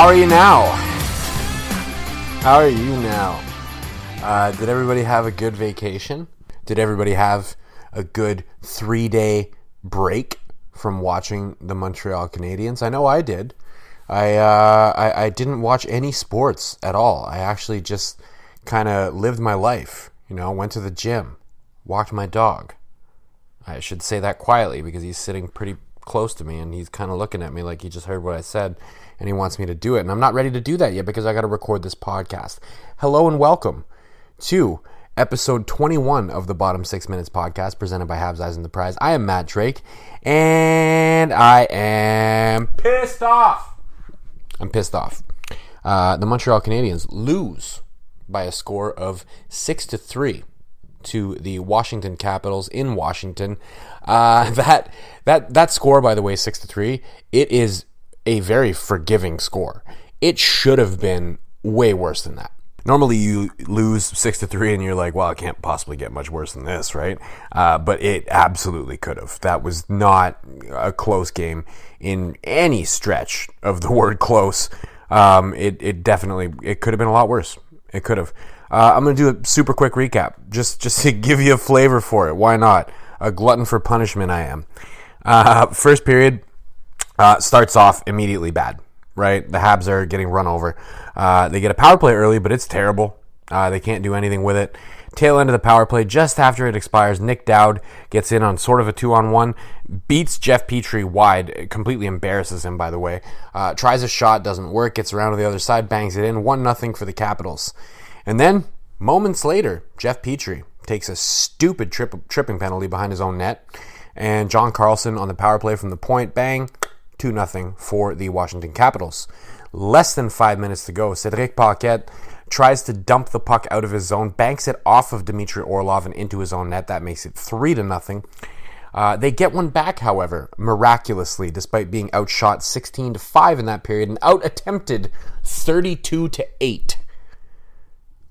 How are you now? How are you now? Uh, did everybody have a good vacation? Did everybody have a good three day break from watching the Montreal Canadiens? I know I did. I, uh, I, I didn't watch any sports at all. I actually just kind of lived my life. You know, went to the gym, walked my dog. I should say that quietly because he's sitting pretty close to me and he's kind of looking at me like he just heard what I said and he wants me to do it. And I'm not ready to do that yet because I got to record this podcast. Hello and welcome to episode 21 of the Bottom Six Minutes podcast presented by Habs Eyes on the Prize. I am Matt Drake and I am pissed off. I'm pissed off. Uh, the Montreal Canadiens lose by a score of six to three to the Washington Capitals in Washington. Uh, that that that score, by the way, six to three. It is a very forgiving score. It should have been way worse than that. Normally, you lose six to three, and you're like, "Well, it can't possibly get much worse than this, right?" Uh, but it absolutely could have. That was not a close game in any stretch of the word "close." Um, it it definitely it could have been a lot worse. It could have. Uh, I'm going to do a super quick recap, just just to give you a flavor for it. Why not? A glutton for punishment, I am. Uh, first period uh, starts off immediately bad. Right, the Habs are getting run over. Uh, they get a power play early, but it's terrible. Uh, they can't do anything with it. Tail end of the power play, just after it expires, Nick Dowd gets in on sort of a two on one, beats Jeff Petry wide, completely embarrasses him, by the way. Uh, tries a shot, doesn't work, gets around to the other side, bangs it in, 1 nothing for the Capitals. And then, moments later, Jeff Petry takes a stupid trip, tripping penalty behind his own net, and John Carlson on the power play from the point, bang, 2 0 for the Washington Capitals. Less than five minutes to go, Cedric Paquette tries to dump the puck out of his zone, banks it off of Dmitry Orlov and into his own net. That makes it 3 to nothing. Uh, they get one back, however, miraculously, despite being outshot 16 to 5 in that period and out attempted 32 to 8.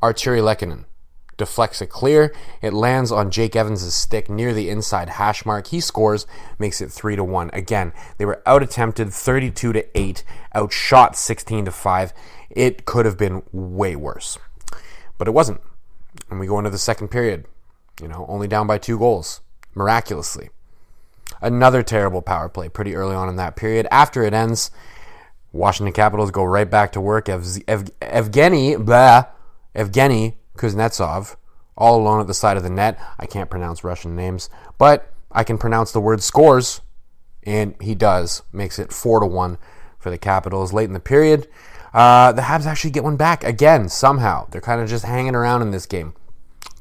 Artturi Lehkonen deflects it clear. It lands on Jake Evans' stick near the inside hash mark. He scores, makes it 3 to 1. Again, they were out attempted 32 to 8, outshot 16 to 5. It could have been way worse. But it wasn't. And we go into the second period, you know, only down by two goals, miraculously. Another terrible power play pretty early on in that period. After it ends, Washington Capitals go right back to work. Ev- Ev- Evgeny, blah, Evgeny Kuznetsov, all alone at the side of the net. I can't pronounce Russian names, but I can pronounce the word scores, and he does. Makes it 4 to 1 for the Capitals late in the period. Uh, the Habs actually get one back again, somehow. They're kind of just hanging around in this game.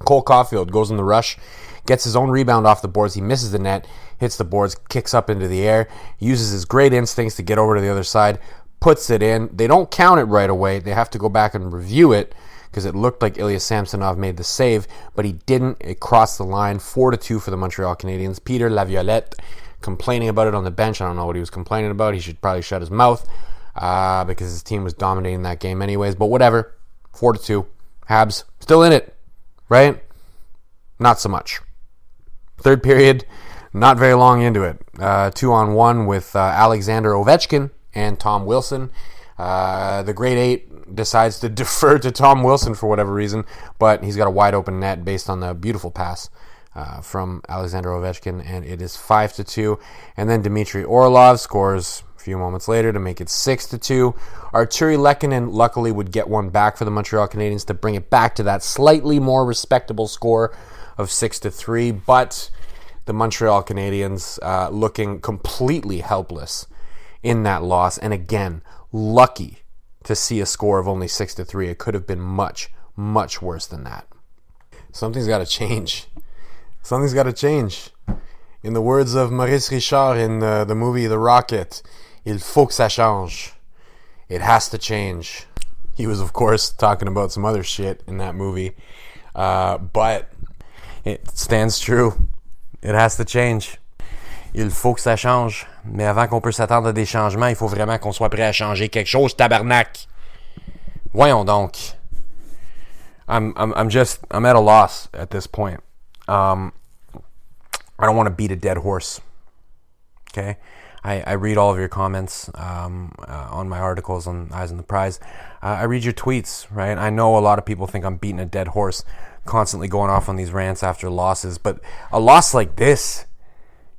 Cole Caufield goes in the rush, gets his own rebound off the boards. He misses the net, hits the boards, kicks up into the air, uses his great instincts to get over to the other side, puts it in. They don't count it right away. They have to go back and review it because it looked like Ilya Samsonov made the save, but he didn't. It crossed the line, four to two for the Montreal Canadiens. Peter Laviolette complaining about it on the bench. I don't know what he was complaining about. He should probably shut his mouth uh, because his team was dominating that game, anyways. But whatever, four to two. Habs still in it, right? Not so much. Third period, not very long into it. Uh, two on one with uh, Alexander Ovechkin and Tom Wilson. Uh, the Great Eight decides to defer to Tom Wilson for whatever reason, but he's got a wide open net based on the beautiful pass uh, from Alexander Ovechkin, and it is five to two. And then Dmitry Orlov scores a few moments later to make it six to two. Artturi Lehkonen luckily would get one back for the Montreal Canadiens to bring it back to that slightly more respectable score of six to three, but the Montreal Canadiens uh, looking completely helpless in that loss. And again, lucky to see a score of only 6 to 3. It could have been much, much worse than that. Something's got to change. Something's got to change. In the words of Maurice Richard in the, the movie The Rocket, il faut que ça change. It has to change. He was, of course, talking about some other shit in that movie. Uh, but it stands true. It has to change. Il faut que ça change. Mais avant qu'on puisse s'attendre à des changements, il faut vraiment qu'on soit prêt à changer quelque chose, tabarnak. Voyons donc. I'm, I'm, I'm just, I'm at a loss at this point. Um, I don't want to beat a dead horse. Okay? I, I read all of your comments um, uh, on my articles on Eyes on the Prize. Uh, I read your tweets, right? I know a lot of people think I'm beating a dead horse, constantly going off on these rants after losses, but a loss like this,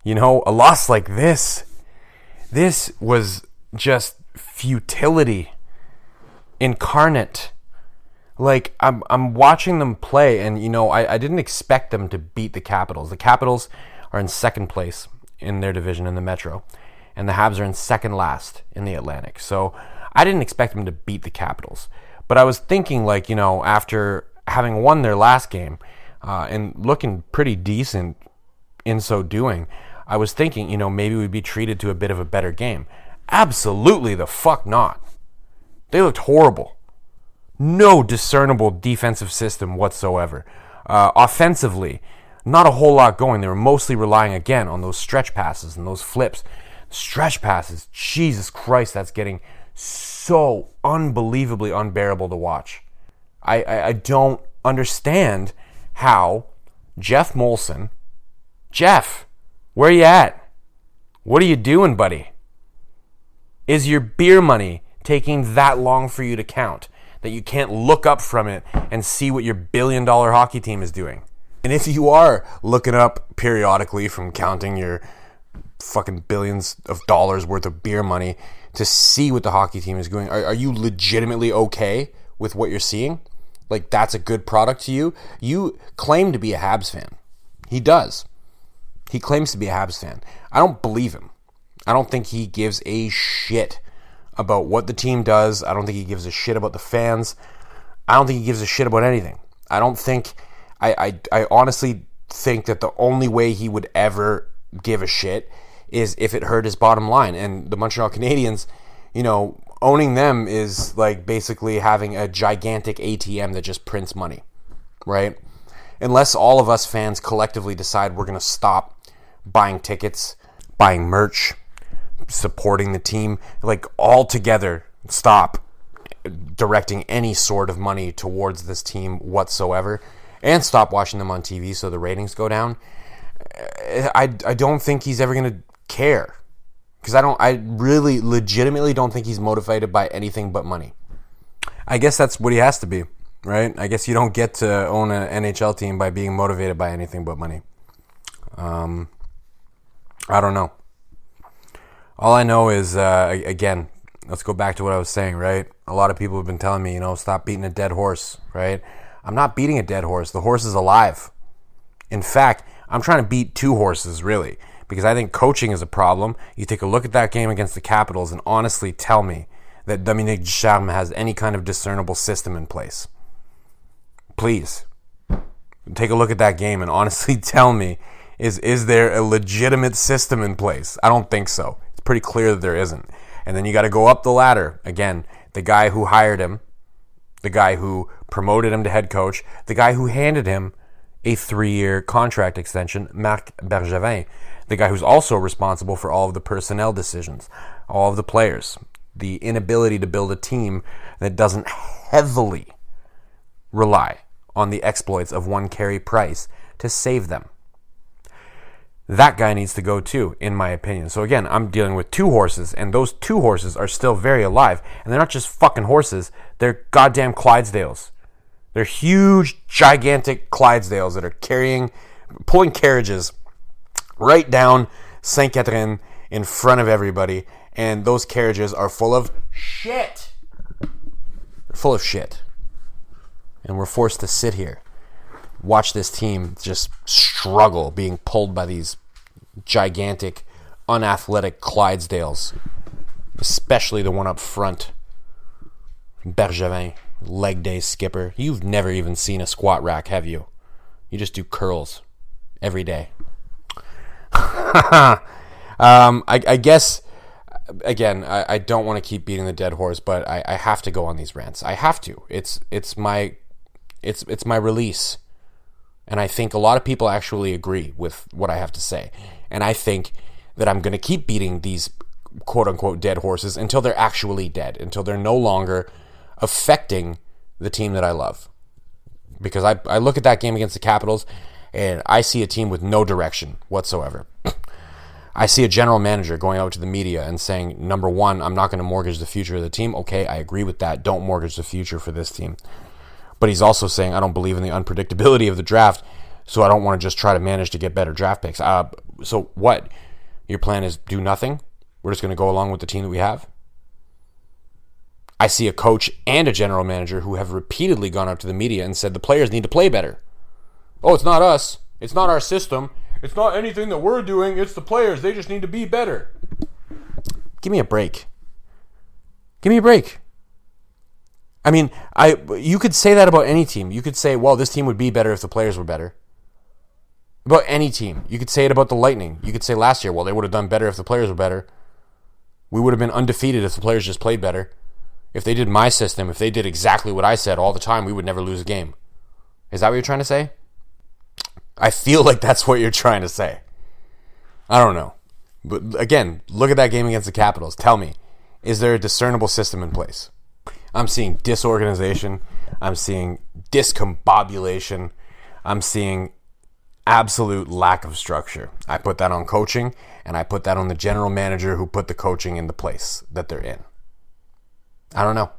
you know, a loss like this, this was just futility incarnate. Like I'm, I'm watching them play, and you know, I, I didn't expect them to beat the Capitals. The Capitals are in second place in their division in the Metro, and the Habs are in second last in the Atlantic. So I didn't expect them to beat the Capitals. But I was thinking, like, you know, after having won their last game uh, and looking pretty decent in so doing, I was thinking, you know, maybe we'd be treated to a bit of a better game. Absolutely the fuck not. They looked horrible. No discernible defensive system whatsoever. Uh, offensively, not a whole lot going. They were mostly relying again on those stretch passes and those flips. Stretch passes, Jesus Christ, that's getting so unbelievably unbearable to watch. I, I, I don't understand how Geoff Molson, Geoff, where you at? What are you doing, buddy? Is your beer money taking that long for you to count that you can't look up from it and see what your billion dollar hockey team is doing? And if you are looking up periodically from counting your fucking billions of dollars worth of beer money to see what the hockey team is doing, are, are you legitimately okay with what you're seeing? Like that's a good product to you? You claim to be a Habs fan. He does. He claims to be a Habs fan. I don't believe him. I don't think he gives a shit about what the team does. I don't think he gives a shit about the fans. I don't think he gives a shit about anything. I don't think I, I, I honestly think that the only way he would ever give a shit is if it hurt his bottom line. And the Montreal Canadiens, you know, owning them is like basically having a gigantic ATM that just prints money, right? Unless all of us fans collectively decide we're going to stop buying tickets, buying merch, supporting the team, like all together stop directing any sort of money towards this team whatsoever and stop watching them on TV so the ratings go down. I, I don't think he's ever going to care because I don't I really legitimately don't think he's motivated by anything but money. I guess that's what he has to be, right? I guess you don't get to own an NHL team by being motivated by anything but money. Um, I don't know. All I know is, uh, again, let's go back to what I was saying, right? A lot of people have been telling me, you know, stop beating a dead horse, right? I'm not beating a dead horse. The horse is alive. In fact, I'm trying to beat two horses, really, because I think coaching is a problem. You take a look at that game against the Capitals and honestly tell me that Dominique Ducharme has any kind of discernible system in place. Please. Take a look at that game and honestly tell me is is there a legitimate system in place? I don't think so. It's pretty clear that there isn't. And then you got to go up the ladder. Again, the guy who hired him, the guy who promoted him to head coach, the guy who handed him a three year contract extension, Marc Bergevin, the guy who's also responsible for all of the personnel decisions, all of the players, the inability to build a team that doesn't heavily rely on the exploits of one Carey Price to save them that guy needs to go too, in my opinion. So again, I'm dealing with two horses, and those two horses are still very alive. And they're not just fucking horses, they're goddamn Clydesdales. They're huge, gigantic Clydesdales that are carrying, pulling carriages right down St. Catherine in front of everybody. And those carriages are full of shit. Full of shit. And we're forced to sit here watch this team just struggle being pulled by these gigantic, unathletic Clydesdales. especially the one up front. Bergevin, leg day skipper. You've never even seen a squat rack, have you? You just do curls every day. um, I, I, guess, again, I, I don't want to keep beating the dead horse, but I, I have to go on these rants. I have to. It's it's my it's it's my release. And I think a lot of people actually agree with what I have to say. And I think that I'm going to keep beating these quote unquote dead horses until they're actually dead, until they're no longer affecting the team that I love. Because I, I look at that game against the Capitals and I see a team with no direction whatsoever. I see a general manager going out to the media and saying, number one, I'm not going to mortgage the future of the team. Okay, I agree with that. Don't mortgage the future for this team. But he's also saying, I don't believe in the unpredictability of the draft, so I don't want to just try to manage to get better draft picks. Uh, so what? Your plan is do nothing? We're just going to go along with the team that we have? I see a coach and a general manager who have repeatedly gone up to the media and said the players need to play better. Oh, it's not us. It's not our system. It's not anything that we're doing. It's the players. They just need to be better. Give me a break. Give me a break. I mean, I you could say that about any team. You could say, well, this team would be better if the players were better. About any team. You could say it about the Lightning. You could say last year, well, they would have done better if the players were better. We would have been undefeated if the players just played better. If they did my system, if they did exactly what I said all the time, we would never lose a game. Is that what you're trying to say? I feel like that's what you're trying to say. I don't know. But again, look at that game against the Capitals. Tell me, is there a discernible system in place? I'm seeing disorganization. I'm seeing discombobulation. I'm seeing absolute lack of structure. I put that on coaching, and I put that on the general manager who put the coaching in the place that they're in. I don't know.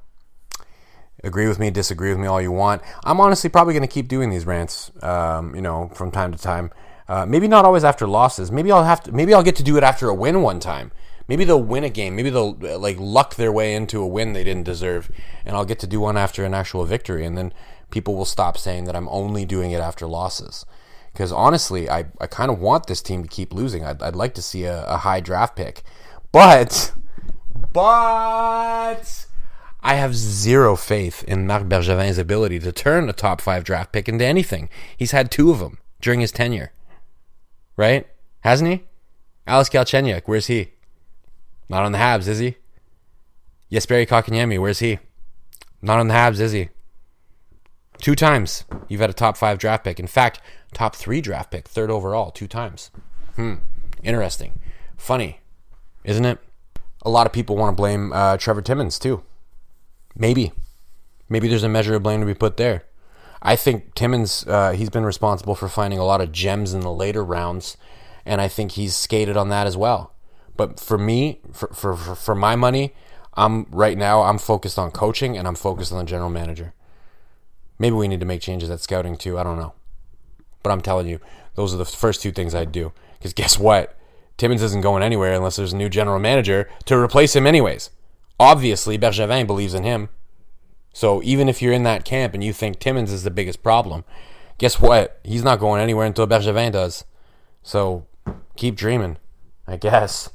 Agree with me, disagree with me all you want. I'm honestly probably going to keep doing these rants, um, you know, from time to time. Uh, maybe not always after losses. Maybe I'll have to. Maybe I'll get to do it after a win one time. Maybe they'll win a game. Maybe they'll uh, like luck their way into a win they didn't deserve, and I'll get to do one after an actual victory, and then people will stop saying that I'm only doing it after losses. Because honestly, I, I kind of want this team to keep losing. I'd, I'd like to see a, a high draft pick, but but I have zero faith in Marc Bergevin's ability to turn a top five draft pick into anything. He's had two of them during his tenure, right? Hasn't he? Alex Galchenyuk, where's he? Not on the Habs, is he? Jesperi Kotkaniemi, where's he? Not on the Habs, is he? Two times you've had a top five draft pick. In fact, top three draft pick, third overall, two times. Hmm. Interesting. Funny, isn't it? A lot of people want to blame uh, Trevor Timmins too. Maybe. Maybe there's a measure of blame to be put there. I think Timmins, uh, he's been responsible for finding a lot of gems in the later rounds, and I think he's skated on that as well. But for me, for, for, for my money, I'm right now, I'm focused on coaching and I'm focused on the general manager. Maybe we need to make changes at scouting too. I don't know. But I'm telling you, those are the first two things I'd do. Because guess what? Timmins isn't going anywhere unless there's a new general manager to replace him, anyways. Obviously, Bergevin believes in him. So even if you're in that camp and you think Timmins is the biggest problem, guess what? He's not going anywhere until Bergevin does. So keep dreaming, I guess.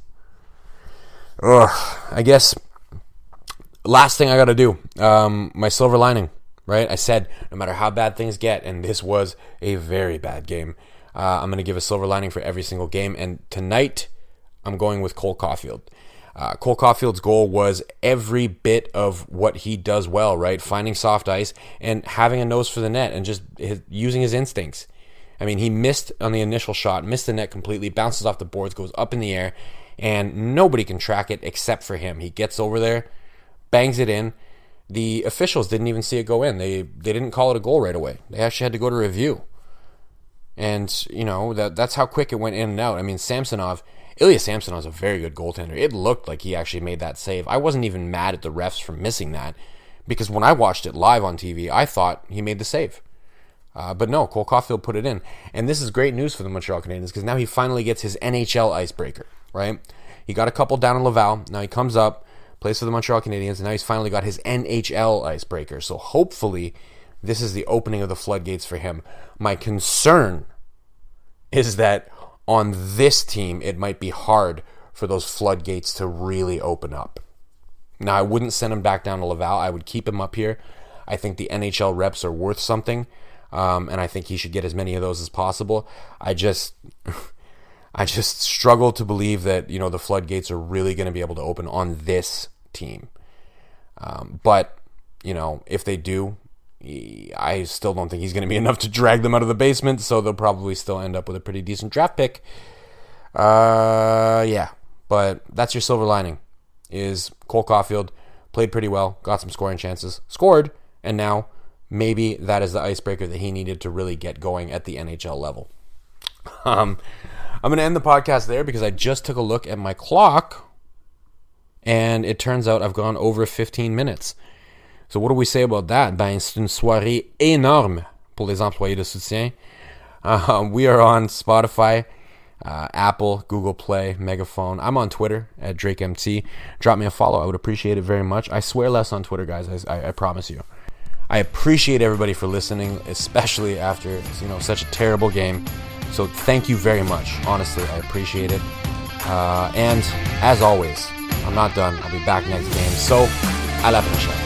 Ugh, I guess last thing I got to do, um, my silver lining, right? I said no matter how bad things get, and this was a very bad game, uh, I'm going to give a silver lining for every single game. And tonight, I'm going with Cole Caufield. Uh, Cole Caufield's goal was every bit of what he does well, right? Finding soft ice and having a nose for the net and just his, using his instincts. I mean, he missed on the initial shot, missed the net completely, bounces off the boards, goes up in the air, and nobody can track it except for him. He gets over there, bangs it in. The officials didn't even see it go in. They they didn't call it a goal right away. They actually had to go to review. And you know that that's how quick it went in and out. I mean, Samsonov Ilya Samsonov is a very good goaltender. It looked like he actually made that save. I wasn't even mad at the refs for missing that because when I watched it live on TV, I thought he made the save. Uh, but no, Cole Caufield put it in. And this is great news for the Montreal Canadiens because now he finally gets his NHL icebreaker, right? He got a couple down in Laval. Now he comes up, plays for the Montreal Canadiens, and now he's finally got his NHL icebreaker. So hopefully, this is the opening of the floodgates for him. My concern is that on this team, it might be hard for those floodgates to really open up. Now, I wouldn't send him back down to Laval. I would keep him up here. I think the NHL reps are worth something, um, and I think he should get as many of those as possible. I just, I just struggle to believe that you know the floodgates are really going to be able to open on this team. Um, but you know, if they do, I still don't think he's going to be enough to drag them out of the basement. So they'll probably still end up with a pretty decent draft pick. Uh, yeah, but that's your silver lining. Is Cole Caufield played pretty well, got some scoring chances, scored, and now maybe that is the icebreaker that he needed to really get going at the NHL level. Um, I'm going to end the podcast there because I just took a look at my clock and it turns out I've gone over 15 minutes. So what do we say about that? Ben, c'est une soirée énorme pour les employés de soutien. Uh, we are on Spotify, uh, Apple, Google Play, Megaphone. I'm on Twitter at DrakeMT. Drop me a follow. I would appreciate it very much. I swear less on Twitter, guys. I, I, I promise you. I appreciate everybody for listening, especially after you know such a terrible game. So thank you very much. Honestly, I appreciate it. Uh, and as always, I'm not done. I'll be back next game. So, à la prochaine.